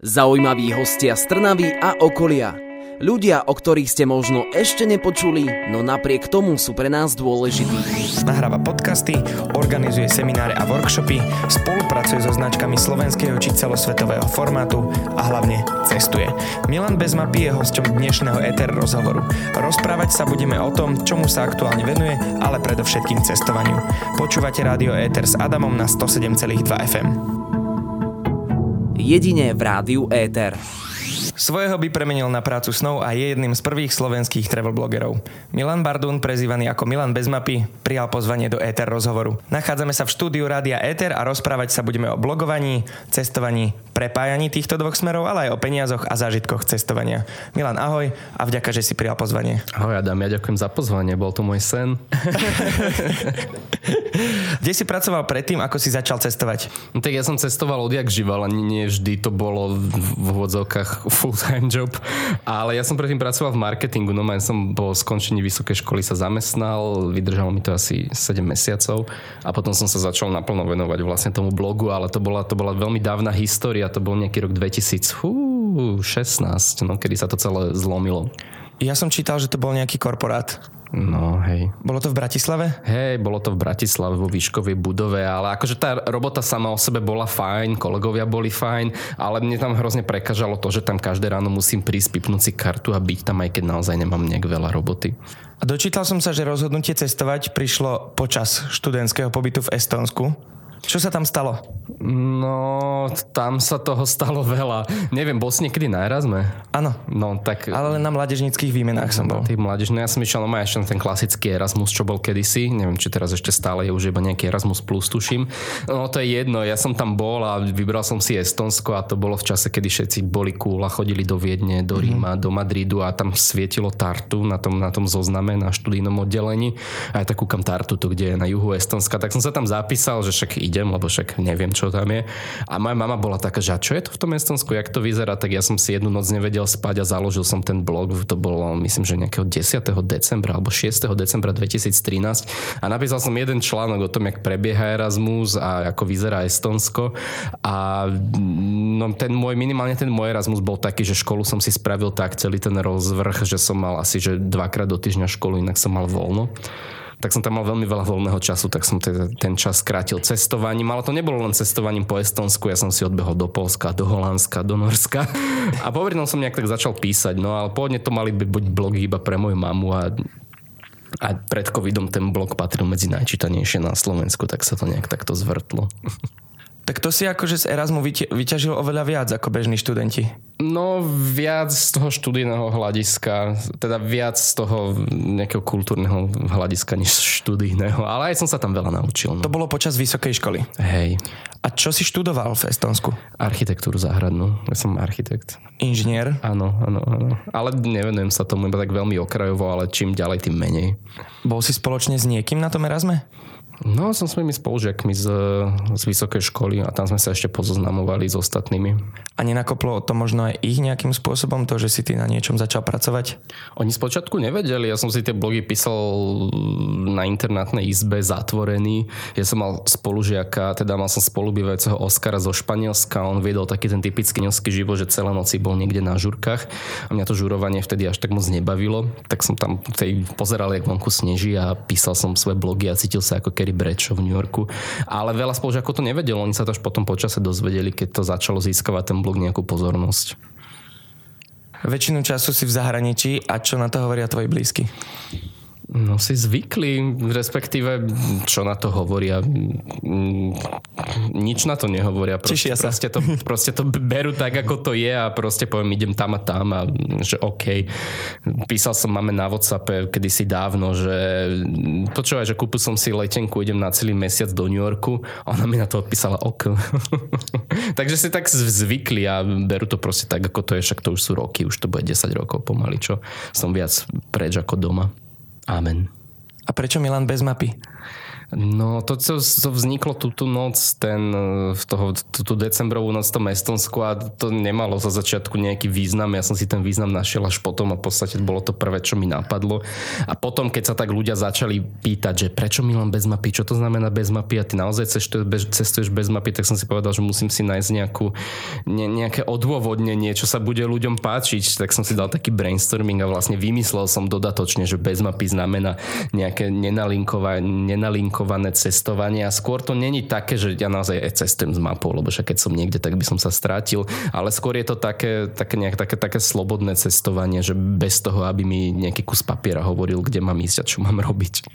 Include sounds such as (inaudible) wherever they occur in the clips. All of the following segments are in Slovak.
Zaujímaví hostia z Trnavy a okolia. Ľudia, o ktorých ste možno ešte nepočuli, no napriek tomu sú pre nás dôležití. Nahráva podcasty, organizuje semináre a workshopy, spolupracuje so značkami slovenského či celosvetového formátu a hlavne cestuje. Milan Bezmapy je hosťom dnešného ETR rozhovoru. Rozprávať sa budeme o tom, čomu sa aktuálne venuje, ale predovšetkým cestovaniu. Počúvate rádio ETR s Adamom na 107,2 FM jedine v rádiu Éter. Svojho by premenil na prácu snov a je jedným z prvých slovenských travel blogerov. Milan Bardún, prezývaný ako Milan bez mapy, prijal pozvanie do Éter rozhovoru. Nachádzame sa v štúdiu Rádia Éter a rozprávať sa budeme o blogovaní, cestovaní, prepájaní týchto dvoch smerov, ale aj o peniazoch a zážitkoch cestovania. Milan, ahoj a vďaka, že si prijal pozvanie. Ahoj Adam, ja ďakujem za pozvanie, bol to môj sen. (laughs) Kde si pracoval predtým, ako si začal cestovať? No, tak ja som cestoval odjak žival, ale nie vždy to bolo v úvodzovkách (laughs) full-time job, ale ja som predtým pracoval v marketingu, no som po skončení vysokej školy sa zamestnal, vydržalo mi to asi 7 mesiacov a potom som sa začal naplno venovať vlastne tomu blogu, ale to bola, to bola veľmi dávna história, to bol nejaký rok 2016, no, kedy sa to celé zlomilo. Ja som čítal, že to bol nejaký korporát. No, hej. Bolo to v Bratislave? Hej, bolo to v Bratislave vo výškovej budove, ale akože tá robota sama o sebe bola fajn, kolegovia boli fajn, ale mne tam hrozne prekažalo to, že tam každé ráno musím prísť, pipnúť si kartu a byť tam, aj keď naozaj nemám nejak veľa roboty. A dočítal som sa, že rozhodnutie cestovať prišlo počas študentského pobytu v Estonsku. Čo sa tam stalo? No, tam sa toho stalo veľa. Neviem, bol si niekedy na Erasme? Áno. No, tak... Ale len na mládežnických výmenách som bol. Tým mládež, no ja som išiel, no ešte ten klasický Erasmus, čo bol kedysi. Neviem, či teraz ešte stále je už iba nejaký Erasmus plus, tuším. No, to je jedno, ja som tam bol a vybral som si Estonsko a to bolo v čase, kedy všetci boli cool a chodili do Viedne, do mhm. Ríma, mm-hmm. do Madridu a tam svietilo Tartu na tom, na tom zozname, na študijnom oddelení. A ja tak kúkam Tartu, to kde je na juhu Estonska, tak som sa tam zapísal, že však idem, lebo však neviem, čo tam je. A moja mama bola taká, že a čo je to v tom Estonsku, jak to vyzerá, tak ja som si jednu noc nevedel spať a založil som ten blog, to bolo myslím, že nejakého 10. decembra alebo 6. decembra 2013 a napísal som jeden článok o tom, jak prebieha Erasmus a ako vyzerá Estonsko a no, ten môj, minimálne ten môj Erasmus bol taký, že školu som si spravil tak celý ten rozvrh, že som mal asi že dvakrát do týždňa školu, inak som mal voľno tak som tam mal veľmi veľa voľného času, tak som teda ten čas skrátil cestovaním, ale to nebolo len cestovaním po Estonsku, ja som si odbehol do Polska, do Holandska, do Norska a povedal som nejak tak začal písať, no ale pôvodne to mali byť blogy iba pre moju mamu a a pred covidom ten blog patril medzi najčítanejšie na Slovensku, tak sa to nejak takto zvrtlo. Tak to si akože z Erasmu vyťažil oveľa viac ako bežní študenti. No viac z toho študijného hľadiska, teda viac z toho nejakého kultúrneho hľadiska než študijného, ale aj som sa tam veľa naučil. No. To bolo počas vysokej školy? Hej. A čo si študoval v Estonsku? Architektúru záhradnú. Ja som architekt. Inžinier? Áno, áno, áno. Ale nevenujem sa tomu iba tak veľmi okrajovo, ale čím ďalej, tým menej. Bol si spoločne s niekým na tom Erasme? No, som s mojimi spolužiakmi z, z vysokej školy a tam sme sa ešte pozoznamovali s ostatnými. A nenakoplo to možno aj ich nejakým spôsobom, to, že si ty na niečom začal pracovať? Oni spočiatku nevedeli, ja som si tie blogy písal na internátnej izbe zatvorený. Ja som mal spolužiaka, teda mal som spolubývajúceho Oskara zo Španielska, on viedol taký ten typický ňovský život, že celé noci bol niekde na žurkách a mňa to žurovanie vtedy až tak moc nebavilo, tak som tam tej pozeral, jak vonku sneží a písal som svoje blogy a cítil sa ako kedy Terry Bradshaw v New Yorku. Ale veľa spolužiakov to nevedelo, oni sa to až potom počase dozvedeli, keď to začalo získavať ten blog nejakú pozornosť. Väčšinu času si v zahraničí a čo na to hovoria tvoji blízky? No si zvykli, respektíve čo na to hovoria. Nič na to nehovoria. Proste, sa. Proste to, proste to berú tak, ako to je a proste poviem, idem tam a tam a že OK. Písal som máme na Whatsappe kedysi dávno, že počúvaj, že kúpil som si letenku, idem na celý mesiac do New Yorku. Ona mi na to odpísala OK. (laughs) Takže si tak zvykli a berú to proste tak, ako to je, však to už sú roky, už to bude 10 rokov pomaly, čo som viac preč ako doma. Amen. A prečo Milan bez mapy? No to, čo to vzniklo tú, tú noc, ten, v toho, tú, tú decembrovú noc v tom Estonsku a to nemalo za začiatku nejaký význam. Ja som si ten význam našiel až potom a v podstate bolo to prvé, čo mi napadlo. A potom, keď sa tak ľudia začali pýtať, že prečo Milan bez mapy, čo to znamená bez mapy a ty naozaj cestuješ bez, mapy, tak som si povedal, že musím si nájsť nejakú, ne, nejaké odôvodnenie, čo sa bude ľuďom páčiť. Tak som si dal taký brainstorming a vlastne vymyslel som dodatočne, že bez mapy znamená nejaké nenalinkované nalinkované cestovanie a skôr to není také, že ja naozaj cestujem s mapou, lebo však keď som niekde, tak by som sa strátil, ale skôr je to také, také, nejak, také, také slobodné cestovanie, že bez toho, aby mi nejaký kus papiera hovoril, kde mám ísť a čo mám robiť.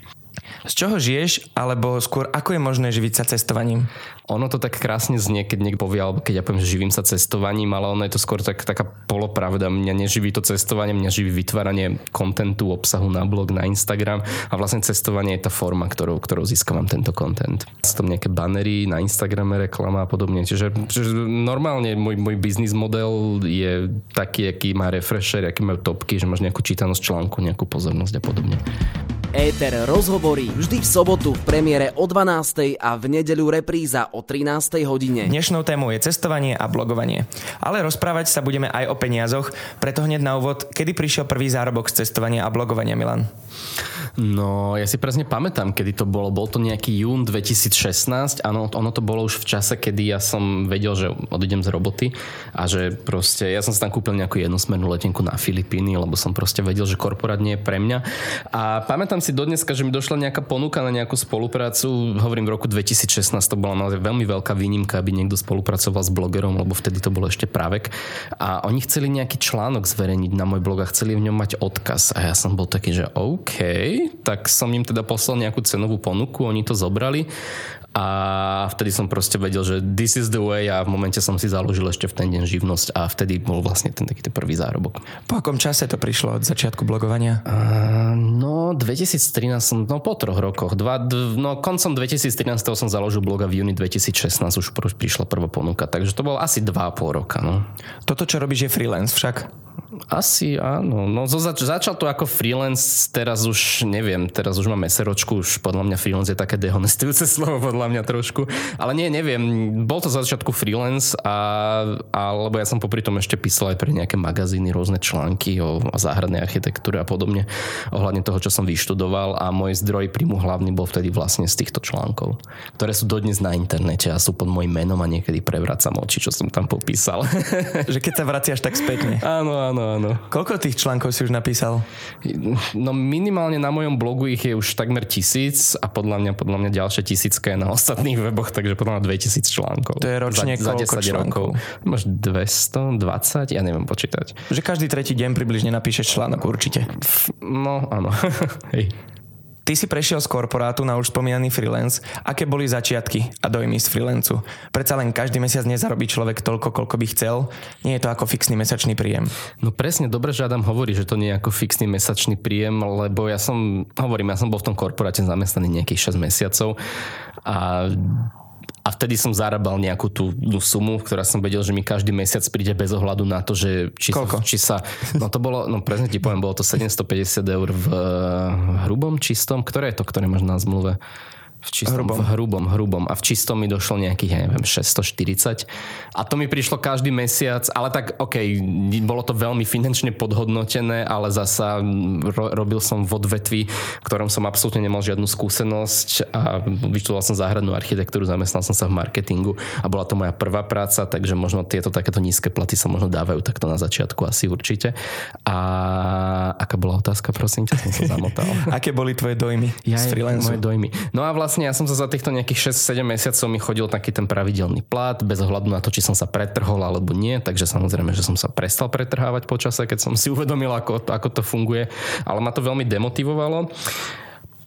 Z čoho žiješ, alebo skôr ako je možné živiť sa cestovaním? Ono to tak krásne znie, keď niekto povie, alebo keď ja poviem, že živím sa cestovaním, ale ono je to skôr tak, taká polopravda. Mňa neživí to cestovanie, mňa živí vytváranie kontentu, obsahu na blog, na Instagram a vlastne cestovanie je tá forma, ktorou, ktorou získavam tento kontent. Sú tam nejaké banery na Instagrame, reklama a podobne. Čiže, čiže normálne môj, môj biznis model je taký, aký má refresher, aký majú topky, že máš nejakú čítanosť článku, nejakú pozornosť a podobne. Éter rozhovorí vždy v sobotu v premiére o 12. a v nedeľu repríza o 13. hodine. Dnešnou témou je cestovanie a blogovanie. Ale rozprávať sa budeme aj o peniazoch, preto hneď na úvod, kedy prišiel prvý zárobok z cestovania a blogovania, Milan? No, ja si presne pamätám, kedy to bolo. Bol to nejaký jún 2016. Áno, ono to bolo už v čase, kedy ja som vedel, že odídem z roboty a že proste, ja som si tam kúpil nejakú jednosmernú letenku na Filipíny, lebo som proste vedel, že korporát nie je pre mňa. A pamätám si dodneska, že mi došla nejaká ponuka na nejakú spoluprácu. Hovorím, v roku 2016 to bola naozaj veľmi veľká výnimka, aby niekto spolupracoval s blogerom, lebo vtedy to bolo ešte právek. A oni chceli nejaký článok zverejniť na môj blog a chceli v ňom mať odkaz. A ja som bol taký, že OK, tak som im teda poslal nejakú cenovú ponuku, oni to zobrali a vtedy som proste vedel, že this is the way a v momente som si založil ešte v ten deň živnosť a vtedy bol vlastne ten taký ten prvý zárobok. Po akom čase to prišlo od začiatku blogovania? Uh, no 2013 som, no po troch rokoch. Dva, d- no koncom 2013 som založil bloga v júni 2016 už prišla prvá ponuka, takže to bolo asi 2,5 roka. No. Toto, čo robíš, je freelance však? Asi áno. No zač- začal to ako freelance, teraz už neviem, teraz už mám meseročku, už podľa mňa freelance je také dehonestujúce (laughs) slovo podľa mňa trošku. Ale nie, neviem, bol to za začiatku freelance, a, alebo ja som popri tom ešte písal aj pre nejaké magazíny, rôzne články o, o záhradnej architektúre a podobne, ohľadne toho, čo som vyštudoval a môj zdroj príjmu hlavný bol vtedy vlastne z týchto článkov, ktoré sú dodnes na internete a sú pod môjim menom a niekedy prevracam oči, čo som tam popísal. Že keď sa vraciaš tak spätne. (laughs) Áno, áno, áno. Koľko tých článkov si už napísal? No minimálne na mojom blogu ich je už takmer tisíc a podľa mňa, podľa mňa ďalšie tisícka je na ostatných weboch, takže podľa mňa 2000 článkov. To je ročne za, za 10 článkov? rokov. Máš 220, ja neviem počítať. Že každý tretí deň približne napíšeš článok určite. No, áno. (laughs) Hej. Ty si prešiel z korporátu na už spomínaný freelance. Aké boli začiatky a dojmy z freelancu? Predsa len každý mesiac nezarobí človek toľko, koľko by chcel. Nie je to ako fixný mesačný príjem. No presne, dobre, že Adam hovorí, že to nie je ako fixný mesačný príjem, lebo ja som, hovorím, ja som bol v tom korporáte zamestnaný nejakých 6 mesiacov a a vtedy som zarábal nejakú tú, tú sumu, ktorá som vedel, že mi každý mesiac príde bez ohľadu na to, že či, Koľko? či sa... No to bolo, no presne ti poviem, bolo to (laughs) 750 eur v hrubom, čistom. Ktoré je to, ktoré máš na zmluve? V čistom, hrubom. v hrubom, hrubom. A v čistom mi došlo nejakých, ja neviem, 640. A to mi prišlo každý mesiac, ale tak, OK, bolo to veľmi finančne podhodnotené, ale zasa ro, robil som v odvetvi, v ktorom som absolútne nemal žiadnu skúsenosť a vyštudoval som záhradnú architektúru, zamestnal som sa v marketingu a bola to moja prvá práca, takže možno tieto takéto nízke platy sa možno dávajú takto na začiatku asi určite. A aká bola otázka, prosím ťa, som sa zamotal. (laughs) Aké boli tvoje dojmy ja, z freelance? Moje dojmy. No a vlastne vlastne ja som sa za týchto nejakých 6-7 mesiacov mi chodil taký ten pravidelný plat, bez ohľadu na to, či som sa pretrhol alebo nie, takže samozrejme, že som sa prestal pretrhávať počase, keď som si (laughs) uvedomil, ako, ako to funguje, ale ma to veľmi demotivovalo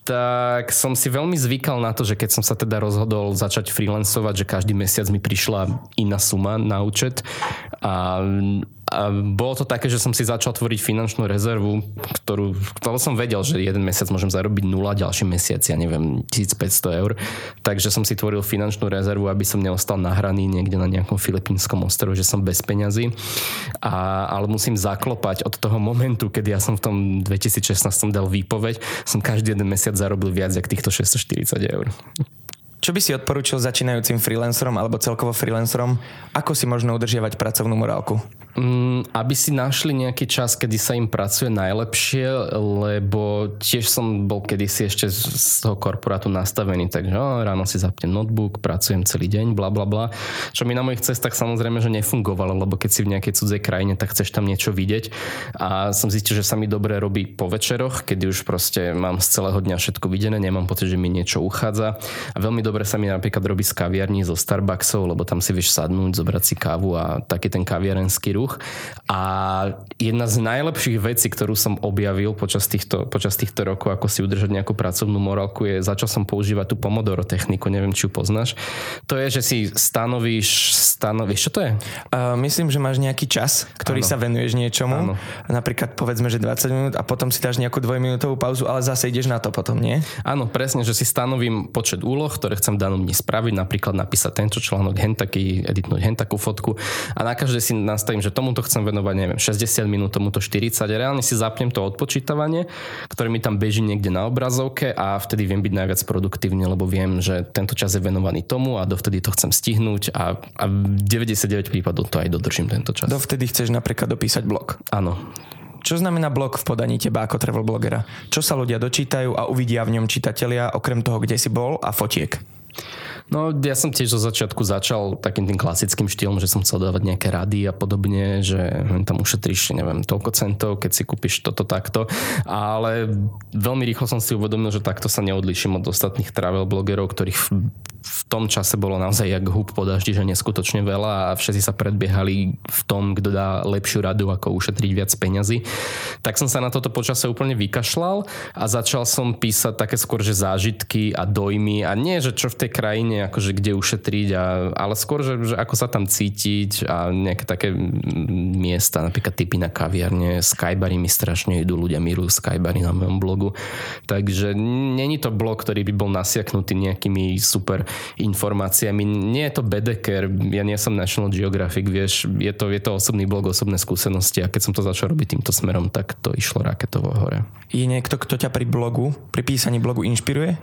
tak som si veľmi zvykal na to, že keď som sa teda rozhodol začať freelancovať, že každý mesiac mi prišla iná suma na účet a a bolo to také, že som si začal tvoriť finančnú rezervu, ktorú, lebo som vedel, že jeden mesiac môžem zarobiť 0, ďalší mesiac, ja neviem, 1500 eur. Takže som si tvoril finančnú rezervu, aby som neostal nahraný niekde na nejakom filipínskom ostrove, že som bez peňazí. A, ale musím zaklopať od toho momentu, kedy ja som v tom 2016 dal výpoveď, som každý jeden mesiac zarobil viac jak týchto 640 eur. Čo by si odporúčil začínajúcim freelancerom alebo celkovo freelancerom? Ako si možno udržiavať pracovnú morálku? Mm, aby si našli nejaký čas, kedy sa im pracuje najlepšie, lebo tiež som bol kedysi ešte z toho korporátu nastavený, takže no, ráno si zapnem notebook, pracujem celý deň, bla bla bla. Čo mi na mojich cestách samozrejme, že nefungovalo, lebo keď si v nejakej cudzej krajine, tak chceš tam niečo vidieť. A som zistil, že sa mi dobre robí po večeroch, kedy už proste mám z celého dňa všetko videné, nemám pocit, že mi niečo uchádza. A veľmi dobre sa mi napríklad robí z kaviarní zo Starbucksov, lebo tam si vieš sadnúť, zobrať si kávu a taký ten kaviarenský ruch. A jedna z najlepších vecí, ktorú som objavil počas týchto, počas týchto rokov, ako si udržať nejakú pracovnú morálku, je začal som používať tú Pomodoro techniku, neviem, či ju poznáš. To je, že si stanovíš, stanovíš, čo to je? Uh, myslím, že máš nejaký čas, ktorý ano. sa venuješ niečomu. Ano. Napríklad povedzme, že 20 minút a potom si dáš nejakú dvojminútovú pauzu, ale zase ideš na to potom, nie? Áno, presne, že si stanovím počet úloh, ktoré chcem v danom dni spraviť, napríklad napísať tento článok, hen taký, editnúť hen takú fotku a na každé si nastavím, že že tomuto chcem venovať, neviem, 60 minút, tomuto 40 a reálne si zapnem to odpočítavanie, ktoré mi tam beží niekde na obrazovke a vtedy viem byť najviac produktívny, lebo viem, že tento čas je venovaný tomu a dovtedy to chcem stihnúť a, a 99 prípadov to aj dodržím tento čas. Dovtedy chceš napríklad dopísať blog. Áno. Čo znamená blog v podaní teba ako travel blogera? Čo sa ľudia dočítajú a uvidia v ňom čitatelia, okrem toho, kde si bol a fotiek? No ja som tiež zo začiatku začal takým tým klasickým štýlom, že som chcel dávať nejaké rady a podobne, že tam ušetríš, neviem, toľko centov, keď si kúpiš toto takto. Ale veľmi rýchlo som si uvedomil, že takto sa neodliším od ostatných travel blogerov, ktorých v tom čase bolo naozaj jak húb po daždi, že neskutočne veľa a všetci sa predbiehali v tom, kto dá lepšiu radu, ako ušetriť viac peňazí. Tak som sa na toto počase úplne vykašľal a začal som písať také skôr, že zážitky a dojmy a nie, že čo v tej krajine, akože kde ušetriť, a, ale skôr, že, že ako sa tam cítiť a nejaké také miesta, napríklad typy na kaviarne, skybary mi strašne idú, ľudia milujú skybary na mojom blogu. Takže není to blog, ktorý by bol nasiaknutý nejakými super informáciami. Nie je to Bedeker, ja nie som National Geographic, vieš, je to, je to osobný blog, osobné skúsenosti a keď som to začal robiť týmto smerom, tak to išlo raketovo hore. Je niekto, kto ťa pri blogu, pri písaní blogu inšpiruje?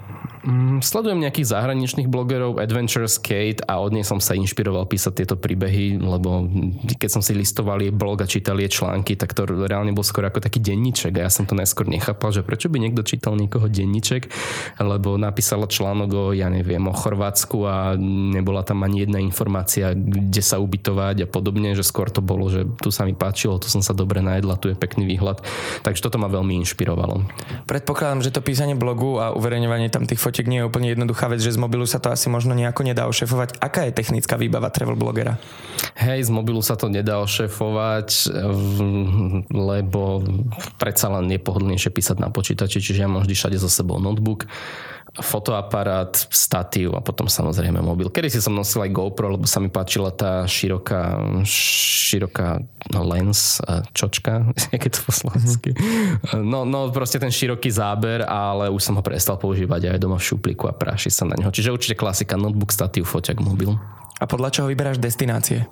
Mm, sledujem nejakých zahraničných blogerov, Adventures Kate a od nej som sa inšpiroval písať tieto príbehy, lebo keď som si listoval jej blog a čítal jej články, tak to reálne bol skoro ako taký denníček a ja som to najskôr nechápal, že prečo by niekto čítal niekoho denníček, lebo napísala článok o, ja neviem, o Chorvátsku a nebola tam ani jedna informácia, kde sa ubytovať a podobne, že skôr to bolo, že tu sa mi páčilo, tu som sa dobre najedla, tu je pekný výhľad. Takže toto ma veľmi inšpirovalo. Predpokladám, že to písanie blogu a uverejňovanie tam tých fotiek nie je úplne jednoduchá vec, že z mobilu sa to asi možno nejako nedá ošefovať. Aká je technická výbava travel blogera? Hej, z mobilu sa to nedá ošefovať, lebo predsa len je pohodlnejšie písať na počítači, čiže ja mám vždy všade so sebou notebook fotoaparát, statív a potom samozrejme mobil. Kedy si som nosil aj GoPro, lebo sa mi páčila tá široká, široká no, lens, čočka, (laughs) je to po slovensky. Mm-hmm. No, no proste ten široký záber, ale už som ho prestal používať aj doma v šuplíku a práši sa na neho. Čiže určite klasika, notebook, statív, foťak, mobil. A podľa čoho vyberáš destinácie?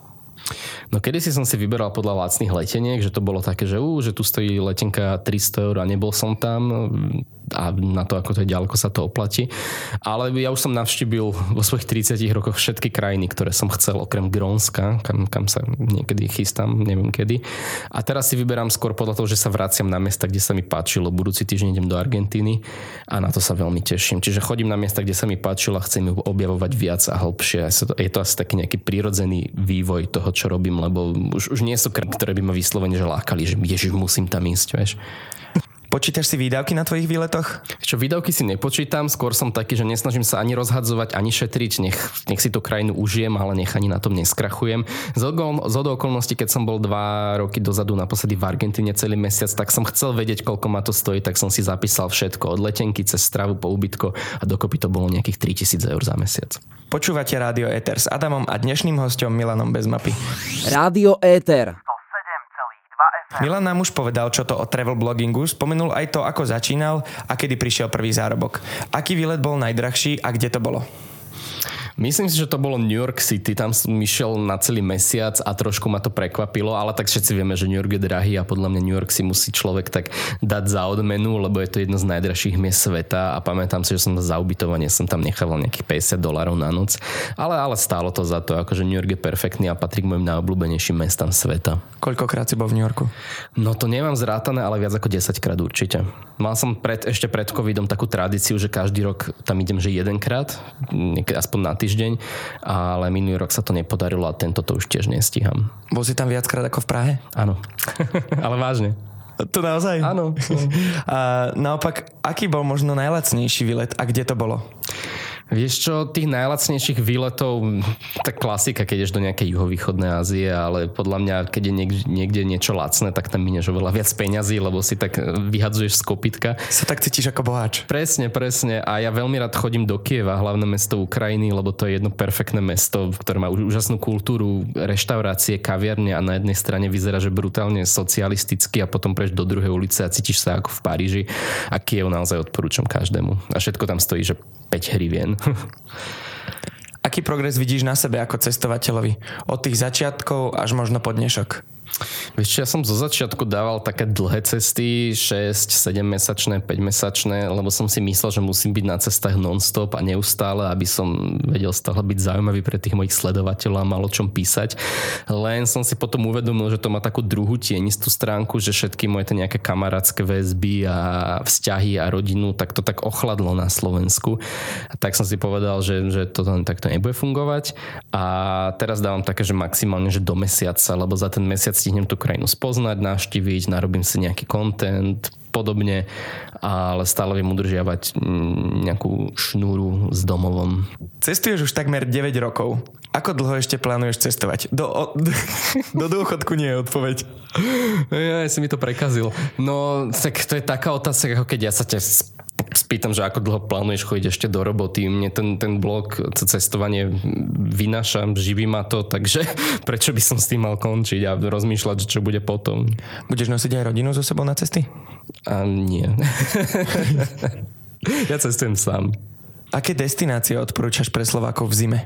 No kedy si som si vyberal podľa lacných leteniek, že to bolo také, že, ú, že tu stojí letenka 300 eur a nebol som tam a na to, ako to je ďaleko sa to oplatí. Ale ja už som navštívil vo svojich 30 rokoch všetky krajiny, ktoré som chcel, okrem Grónska, kam, kam sa niekedy chystám, neviem kedy. A teraz si vyberám skôr podľa toho, že sa vraciam na miesta, kde sa mi páčilo. Budúci týždeň idem do Argentíny a na to sa veľmi teším. Čiže chodím na miesta, kde sa mi páčilo a chcem ju objavovať viac a hlbšie. Je to asi taký nejaký prírodzený vývoj toho, čo robím, lebo už, už nie sú krajiny, ktoré by ma vyslovene že lákali, že ježiš, musím tam ísť, vieš. Počítaš si výdavky na tvojich výletoch? Čo výdavky si nepočítam, skôr som taký, že nesnažím sa ani rozhadzovať, ani šetriť, nech, nech si tú krajinu užijem, ale nech ani na tom neskrachujem. Z, z okolností, keď som bol dva roky dozadu naposledy v Argentíne celý mesiac, tak som chcel vedieť, koľko ma to stojí, tak som si zapísal všetko, od letenky cez stravu po ubytko a dokopy to bolo nejakých 3000 eur za mesiac. Počúvate Rádio Ether s Adamom a dnešným hostom Milanom Bez mapy. Rádio Ether. Milan nám už povedal, čo to o travel bloggingu, spomenul aj to, ako začínal a kedy prišiel prvý zárobok. Aký výlet bol najdrahší a kde to bolo? Myslím si, že to bolo New York City, tam som išiel na celý mesiac a trošku ma to prekvapilo, ale tak všetci vieme, že New York je drahý a podľa mňa New York si musí človek tak dať za odmenu, lebo je to jedno z najdražších miest sveta a pamätám si, že som za ubytovanie som tam nechával nejakých 50 dolarov na noc, ale, ale stálo to za to, akože New York je perfektný a patrí k mojim najobľúbenejším mestám sveta. Koľkokrát si bol v New Yorku? No to nemám zrátané, ale viac ako 10 krát určite. Mal som pred, ešte pred covidom takú tradíciu, že každý rok tam idem, že jedenkrát, aspoň na týždeň, ale minulý rok sa to nepodarilo a tento to už tiež nestíham. Bol si tam viackrát ako v Prahe? Áno, (laughs) ale vážne. To naozaj? Áno. (laughs) A naopak, aký bol možno najlacnejší výlet a kde to bolo? Vieš čo, tých najlacnejších výletov, tak klasika, keď ideš do nejakej juhovýchodnej Ázie, ale podľa mňa, keď je niekde, niekde niečo lacné, tak tam minieš oveľa viac peňazí, lebo si tak vyhadzuješ z kopitka. Sa tak cítiš ako boháč. Presne, presne. A ja veľmi rád chodím do Kieva, hlavné mesto Ukrajiny, lebo to je jedno perfektné mesto, ktoré má úžasnú kultúru, reštaurácie, kaviarne a na jednej strane vyzerá, že brutálne socialisticky a potom preš do druhej ulice a cítiš sa ako v Paríži. A Kiev naozaj odporúčam každému. A všetko tam stojí, že 5 hrivien. Aký progres vidíš na sebe ako cestovateľovi? Od tých začiatkov až možno po dnešok? Vieš čo, ja som zo začiatku dával také dlhé cesty, 6, 7 mesačné, 5 mesačné, lebo som si myslel, že musím byť na cestách non-stop a neustále, aby som vedel stále byť zaujímavý pre tých mojich sledovateľov a malo čom písať. Len som si potom uvedomil, že to má takú druhú tienistú stránku, že všetky moje nejaké kamarátske väzby a vzťahy a rodinu, tak to tak ochladlo na Slovensku. A tak som si povedal, že, že to takto nebude fungovať. A teraz dávam také, že maximálne, že do mesiaca, lebo za ten mesiac stihnem tú krajinu spoznať, navštíviť, narobím si nejaký content, podobne, ale stále viem udržiavať mm, nejakú šnúru s domovom. Cestuješ už takmer 9 rokov. Ako dlho ešte plánuješ cestovať? Do, o, (laughs) do dôchodku nie je odpoveď. Ja, ja si mi to prekazil. No, tak to je taká otázka, ako keď ja sa ťa spýtam, že ako dlho plánuješ chodiť ešte do roboty. Mne ten, ten blog, to cestovanie vynášam, živí ma to, takže (laughs) prečo by som s tým mal končiť a rozmýšľať, čo bude potom. Budeš nosiť aj rodinu so sebou na cesty? A nie. (laughs) ja cestujem sám. Aké destinácie odporúčaš pre Slovákov v zime?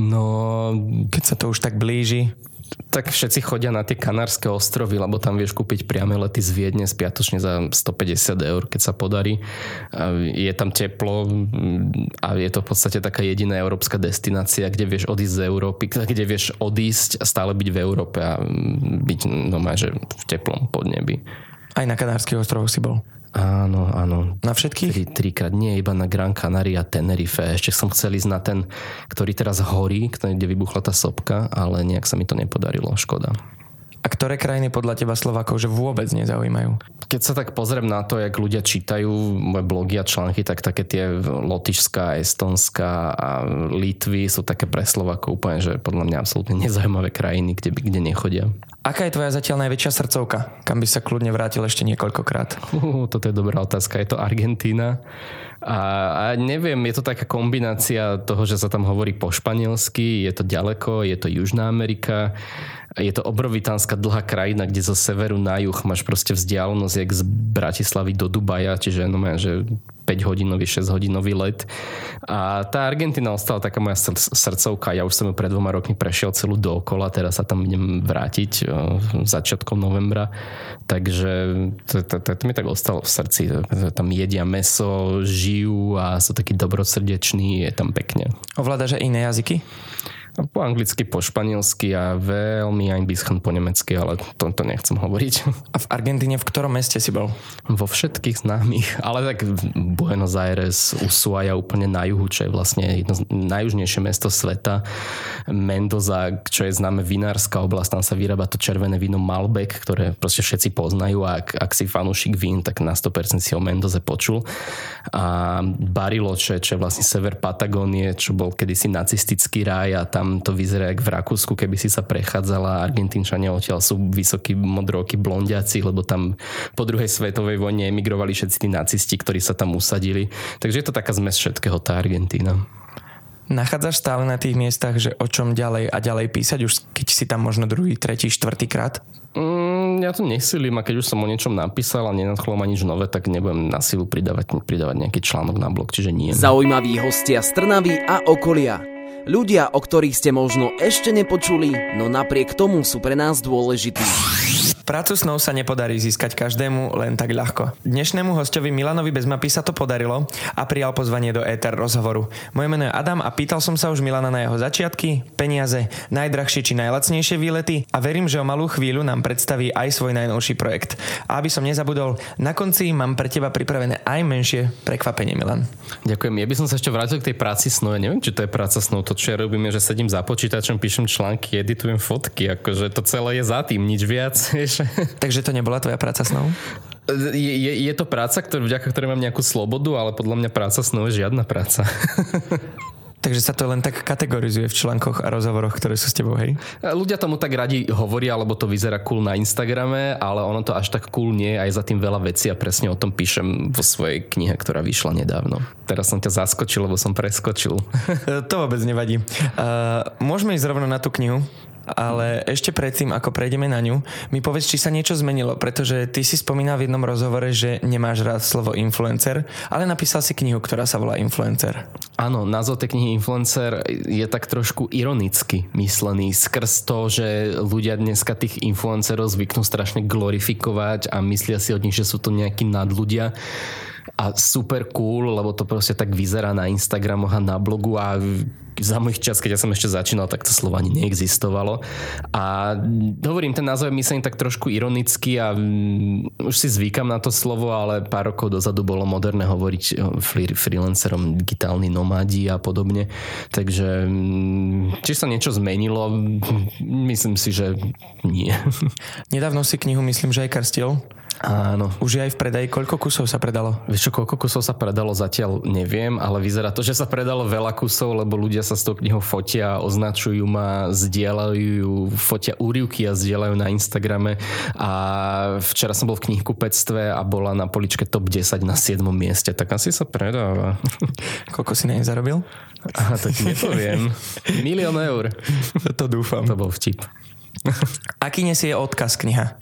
No... Keď sa to už tak blíži tak všetci chodia na tie Kanárske ostrovy, lebo tam vieš kúpiť priame lety z Viedne spiatočne za 150 eur, keď sa podarí. Je tam teplo a je to v podstate taká jediná európska destinácia, kde vieš odísť z Európy, kde vieš odísť a stále byť v Európe a byť no že v teplom podnebi. Aj na Kanárskych ostrovoch si bol? Áno, áno. Na všetkých? Tri, trikrát, nie iba na Gran Canaria a Tenerife. Ešte som chcel ísť na ten, ktorý teraz horí, kde vybuchla tá sopka, ale nejak sa mi to nepodarilo, škoda. A ktoré krajiny podľa teba Slovákov že vôbec nezaujímajú? Keď sa tak pozriem na to, jak ľudia čítajú moje blogy a články, tak také tie Lotyšská, Estonská a Litvy sú také pre Slovákov úplne, že podľa mňa absolútne nezaujímavé krajiny, kde, kde nechodia. Aká je tvoja zatiaľ najväčšia srdcovka? Kam by sa kľudne vrátil ešte niekoľkokrát? Uh, toto je dobrá otázka. Je to Argentína. A, a neviem, je to taká kombinácia toho, že sa tam hovorí po španielsky, je to ďaleko, je to Južná Amerika, je to obrovitánska dlhá krajina, kde zo severu na juh máš proste vzdialenosť jak z Bratislavy do Dubaja, čiže no, že 5 hodinový, 6 hodinový let. A tá Argentina ostala taká moja srdcovka. Ja už som ju pred dvoma rokmi prešiel celú dookola, teraz sa tam idem vrátiť začiatkom novembra. Takže to mi tak ostalo v srdci. Tam jedia meso, žijú a sú takí dobrosrdeční, je tam pekne. Ovládaš aj iné jazyky? Po anglicky, po španielsky a veľmi aj bisschen po nemecky, ale to, to nechcem hovoriť. A v Argentíne v ktorom meste si bol? Vo všetkých známych, ale tak Buenos Aires, Ushuaia úplne na juhu, čo je vlastne jedno z najjužnejšie mesto sveta. Mendoza, čo je známe vinárska oblasť, tam sa vyrába to červené víno Malbec, ktoré proste všetci poznajú a ak, ak si fanúšik vín, tak na 100% si o Mendoze počul. A Bariloche, čo je vlastne sever Patagónie, čo bol kedysi nacistický raj a tam to vyzerá jak v Rakúsku, keby si sa prechádzala. Argentínčania odtiaľ sú vysokí modroky blondiaci, lebo tam po druhej svetovej vojne emigrovali všetci tí nacisti, ktorí sa tam usadili. Takže je to taká zmes všetkého tá Argentína. Nachádzaš stále na tých miestach, že o čom ďalej a ďalej písať, už keď si tam možno druhý, tretí, štvrtý krát? Mm, ja to nesilím a keď už som o niečom napísal a nenadchlo ma nič nové, tak nebudem na silu pridávať, pridávať nejaký článok na blog, čiže nie. Zaujímaví hostia z Trnavy a okolia. Ľudia, o ktorých ste možno ešte nepočuli, no napriek tomu sú pre nás dôležití. Prácu snov sa nepodarí získať každému len tak ľahko. Dnešnému hostovi Milanovi bez mapy sa to podarilo a prijal pozvanie do ETR rozhovoru. Moje meno je Adam a pýtal som sa už Milana na jeho začiatky, peniaze, najdrahšie či najlacnejšie výlety a verím, že o malú chvíľu nám predstaví aj svoj najnovší projekt. A aby som nezabudol, na konci mám pre teba pripravené aj menšie prekvapenie, Milan. Ďakujem. Ja by som sa ešte vrátil k tej práci snov. Ja neviem, či to je práca snov. To, čo ja robím, je, že sedím za počítačom, píšem články, editujem fotky. Akože to celé je za tým, nič viac. (laughs) Vieš. (laughs) Takže to nebola tvoja práca snov? Je, je, je to práca, ktorý, vďaka ktorej mám nejakú slobodu, ale podľa mňa práca snov je žiadna práca. (laughs) Takže sa to len tak kategorizuje v článkoch a rozhovoroch, ktoré sú s tebou, hej? Ľudia tomu tak radi hovoria, lebo to vyzerá cool na Instagrame, ale ono to až tak cool nie, aj za tým veľa vecí a presne o tom píšem vo svojej knihe, ktorá vyšla nedávno. Teraz som ťa zaskočil, lebo som preskočil. (laughs) to vôbec nevadí. Uh, môžeme ísť rovno na tú knihu ale ešte predtým, ako prejdeme na ňu, mi povedz, či sa niečo zmenilo, pretože ty si spomínal v jednom rozhovore, že nemáš rád slovo influencer, ale napísal si knihu, ktorá sa volá Influencer. Áno, názov tej knihy Influencer je tak trošku ironicky myslený skrz to, že ľudia dneska tých influencerov zvyknú strašne glorifikovať a myslia si od nich, že sú to nejakí nadľudia a super cool, lebo to proste tak vyzerá na Instagramoch a na blogu a za môj čas, keď ja som ešte začínal, tak to slovo ani neexistovalo. A hovorím, ten názov myslím tak trošku ironický a mm, už si zvykam na to slovo, ale pár rokov dozadu bolo moderné hovoriť freelancerom digitálni nomádi a podobne. Takže mm, či sa niečo zmenilo, myslím si, že nie. (laughs) Nedávno si knihu myslím, že aj karstil. Áno. Už je aj v predaji. Koľko kusov sa predalo? Vieš čo, koľko kusov sa predalo zatiaľ neviem, ale vyzerá to, že sa predalo veľa kusov, lebo ľudia sa s tou knihou fotia, označujú ma, zdieľajú, fotia úrivky a zdieľajú na Instagrame. A včera som bol v knihkupectve a bola na poličke top 10 na 7 mieste, tak asi sa predáva. (laughs) Koľko si nej zarobil? Aha, to ti nepoviem. (laughs) Milión eur. To dúfam. To bol vtip. Aký nesie odkaz kniha?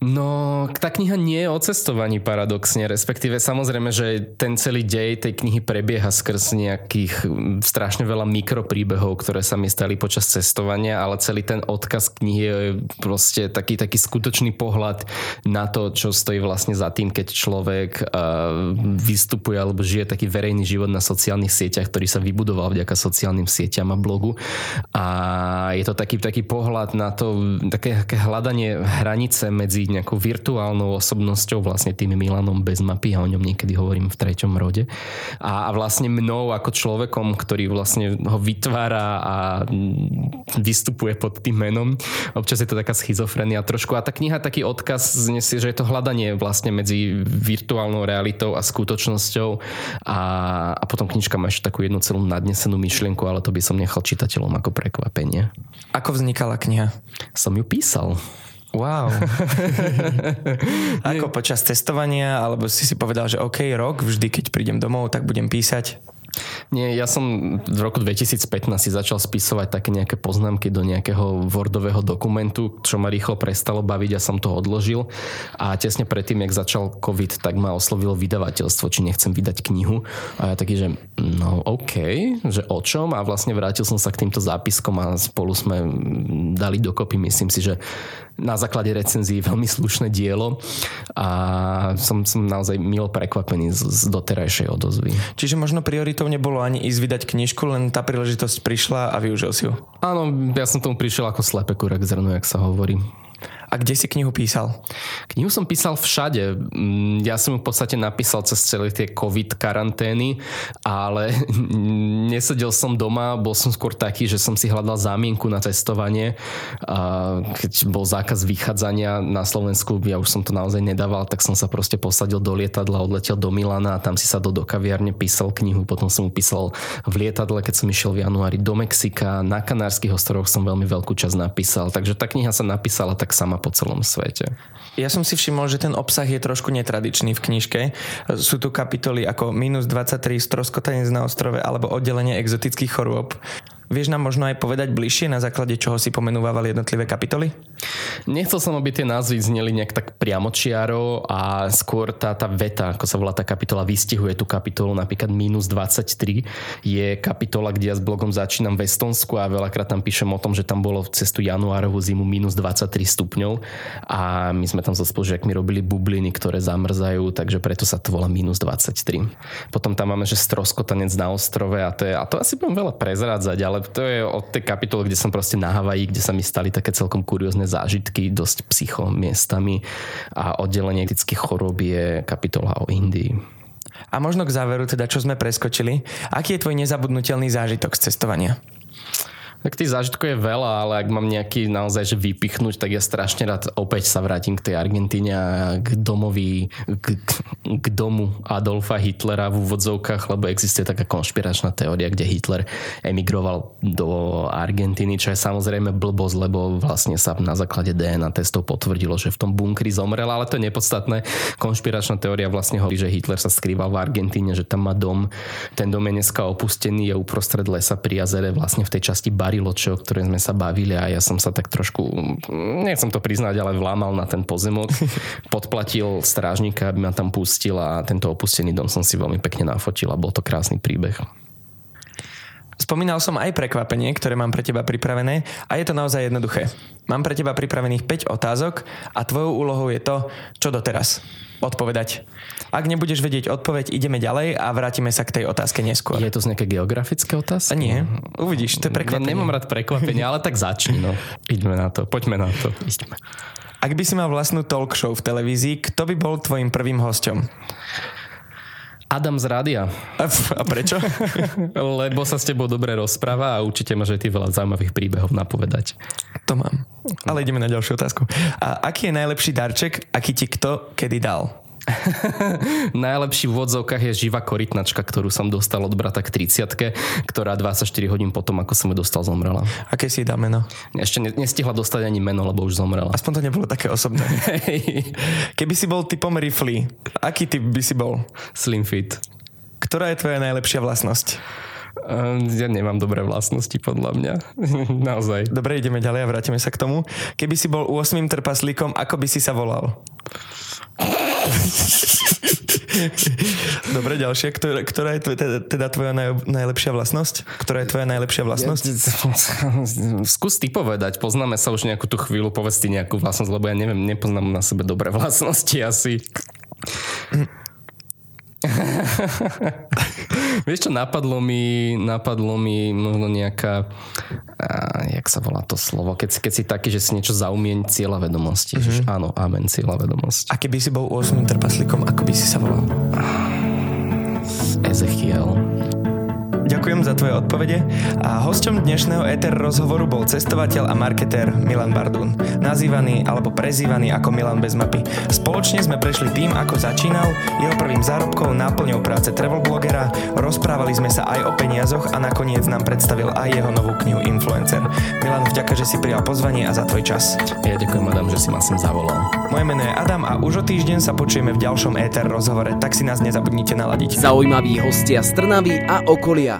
No, tá kniha nie je o cestovaní paradoxne, respektíve samozrejme, že ten celý dej tej knihy prebieha skrz nejakých strašne veľa mikropríbehov, ktoré sa mi stali počas cestovania, ale celý ten odkaz knihy je proste taký, taký skutočný pohľad na to, čo stojí vlastne za tým, keď človek uh, vystupuje alebo žije taký verejný život na sociálnych sieťach, ktorý sa vybudoval vďaka sociálnym sieťam a blogu. A je to taký, taký pohľad na to, také, také hľadanie hranice medzi nejakou virtuálnou osobnosťou, vlastne tým Milanom bez mapy, ja o ňom niekedy hovorím v treťom rode. A, a vlastne mnou ako človekom, ktorý vlastne ho vytvára a vystupuje pod tým menom. Občas je to taká schizofrenia trošku. A tá kniha taký odkaz znesie, že je to hľadanie vlastne medzi virtuálnou realitou a skutočnosťou. A, a potom knižka má ešte takú jednu celú nadnesenú myšlienku, ale to by som nechal čitateľom ako prekvapenie. Ako vznikala kniha? Som ju písal. Wow. (laughs) Ako počas testovania, alebo si si povedal, že OK, rok, vždy keď prídem domov, tak budem písať? Nie, ja som v roku 2015 si začal spisovať také nejaké poznámky do nejakého Wordového dokumentu, čo ma rýchlo prestalo baviť a som to odložil. A tesne predtým, jak začal COVID, tak ma oslovilo vydavateľstvo, či nechcem vydať knihu. A ja taký, že no OK, že o čom? A vlastne vrátil som sa k týmto zápiskom a spolu sme dali dokopy, myslím si, že na základe recenzií veľmi slušné dielo a som, som naozaj milo prekvapený z, z doterajšej odozvy. Čiže možno prioritou nebolo ani ísť vydať knižku, len tá príležitosť prišla a využil si ju. Áno, ja som tomu prišiel ako slepe kurek zrnu, jak sa hovorí. A kde si knihu písal? Knihu som písal všade. Mm, ja som ju v podstate napísal cez celé tie COVID karantény, ale (laughs) nesedel som doma, bol som skôr taký, že som si hľadal zámienku na testovanie. Keď bol zákaz vychádzania na Slovensku, ja už som to naozaj nedával, tak som sa proste posadil do lietadla, odletel do Milana a tam si sa do, do kaviarne písal knihu. Potom som ju písal v lietadle, keď som išiel v januári do Mexika. Na Kanárskych ostrovoch som veľmi veľkú časť napísal. Takže tá kniha sa napísala tak sama po celom svete. Ja som si všimol, že ten obsah je trošku netradičný v knižke. Sú tu kapitoly ako minus 23, stroskotanec na ostrove alebo oddelenie exotických chorôb. Vieš nám možno aj povedať bližšie, na základe čoho si pomenúvali jednotlivé kapitoly? Nechcel som, aby tie názvy zneli nejak tak priamočiaro a skôr tá, tá veta, ako sa volá tá kapitola, vystihuje tú kapitolu, napríklad minus 23 je kapitola, kde ja s blogom začínam v Estonsku a veľakrát tam píšem o tom, že tam bolo v cestu januárovú zimu minus 23 stupňov a my sme tam so spolužiakmi robili bubliny, ktoré zamrzajú, takže preto sa to volá minus 23. Potom tam máme, že stroskotanec na ostrove a to, je, a to asi budem veľa prezrádzať, ale to je od tej kapitoly, kde som proste na Havaji, kde sa mi stali také celkom kuriózne zážitky, dosť psycho miestami a oddelenie etických chorób je kapitola o Indii. A možno k záveru teda, čo sme preskočili, aký je tvoj nezabudnutelný zážitok z cestovania? Tak tých zážitkov je veľa, ale ak mám nejaký naozaj že vypichnúť, tak ja strašne rád opäť sa vrátim k tej Argentíne a k domovi, k, k domu Adolfa Hitlera v úvodzovkách, lebo existuje taká konšpiračná teória, kde Hitler emigroval do Argentíny, čo je samozrejme blbosť, lebo vlastne sa na základe DNA testov potvrdilo, že v tom bunkri zomrel, ale to je nepodstatné. Konšpiračná teória vlastne hovorí, že Hitler sa skrýval v Argentíne, že tam má dom. Ten dom je dneska opustený, je uprostred lesa pri jazere, vlastne v tej časti bar Bariloče, o ktorej sme sa bavili a ja som sa tak trošku, nechcem to priznať, ale vlámal na ten pozemok. (laughs) Podplatil strážnika, aby ma tam pustil a tento opustený dom som si veľmi pekne nafotil a bol to krásny príbeh. Spomínal som aj prekvapenie, ktoré mám pre teba pripravené a je to naozaj jednoduché. Mám pre teba pripravených 5 otázok a tvojou úlohou je to, čo doteraz odpovedať. Ak nebudeš vedieť odpoveď, ideme ďalej a vrátime sa k tej otázke neskôr. Je to z nejaké geografické otázky? Nie, uvidíš, to je prekvapenie. Ne, nemám rád prekvapenie, ale tak začni, no. Ideme na to, poďme na to. Ideme. Ak by si mal vlastnú talk show v televízii, kto by bol tvojim prvým hostom? Adam z rádia. A, a prečo? (laughs) Lebo sa s tebou dobre rozpráva a určite máš aj ty veľa zaujímavých príbehov napovedať. To mám. Ale ideme na ďalšiu otázku. A aký je najlepší darček, aký ti kto kedy dal? (laughs) Najlepší v vodzovkách je živá korytnačka, ktorú som dostal od brata k 30 ktorá 24 hodín potom, ako som ju dostal, zomrela. Aké si dá meno? Ešte nestihla dostať ani meno, lebo už zomrela. Aspoň to nebolo také osobné. (laughs) Keby si bol typom rifly, aký typ by si bol? Slim fit. Ktorá je tvoja najlepšia vlastnosť? Ehm, ja nemám dobré vlastnosti, podľa mňa. (laughs) Naozaj. Dobre, ideme ďalej a vrátime sa k tomu. Keby si bol 8 trpaslíkom, ako by si sa volal? Dobre, ďalšia. Ktorá, ktorá je teda, teda tvoja naj, najlepšia vlastnosť? Ktorá je tvoja najlepšia vlastnosť? (laughs) Skús ty povedať. Poznáme sa už nejakú tú chvíľu. Povedz ty nejakú vlastnosť, lebo ja neviem, nepoznám na sebe dobré (laughs) vlastnosti asi. (laughs) Vieš čo, napadlo mi, napadlo mi možno nejaká, a, jak sa volá to slovo, keď, keď si taký, že si niečo zaumieň cieľa vedomosti. Mm-hmm. áno, amen, cieľa vedomosti. A keby si bol 8 trpaslíkom, ako by si sa volal? Ezechiel. Ďakujem za tvoje odpovede a hosťom dnešného ETR rozhovoru bol cestovateľ a marketér Milan Bardún, nazývaný alebo prezývaný ako Milan bez mapy. Spoločne sme prešli tým, ako začínal, jeho prvým zárobkom, náplňou práce travel blogera, rozprávali sme sa aj o peniazoch a nakoniec nám predstavil aj jeho novú knihu Influencer. Milan, vďaka, že si prijal pozvanie a za tvoj čas. Ja ďakujem, Adam, že si ma sem zavolal. Moje meno je Adam a už o týždeň sa počujeme v ďalšom ETR rozhovore, tak si nás nezabudnite naladiť. Zaujímaví hostia z Trnavy a okolia.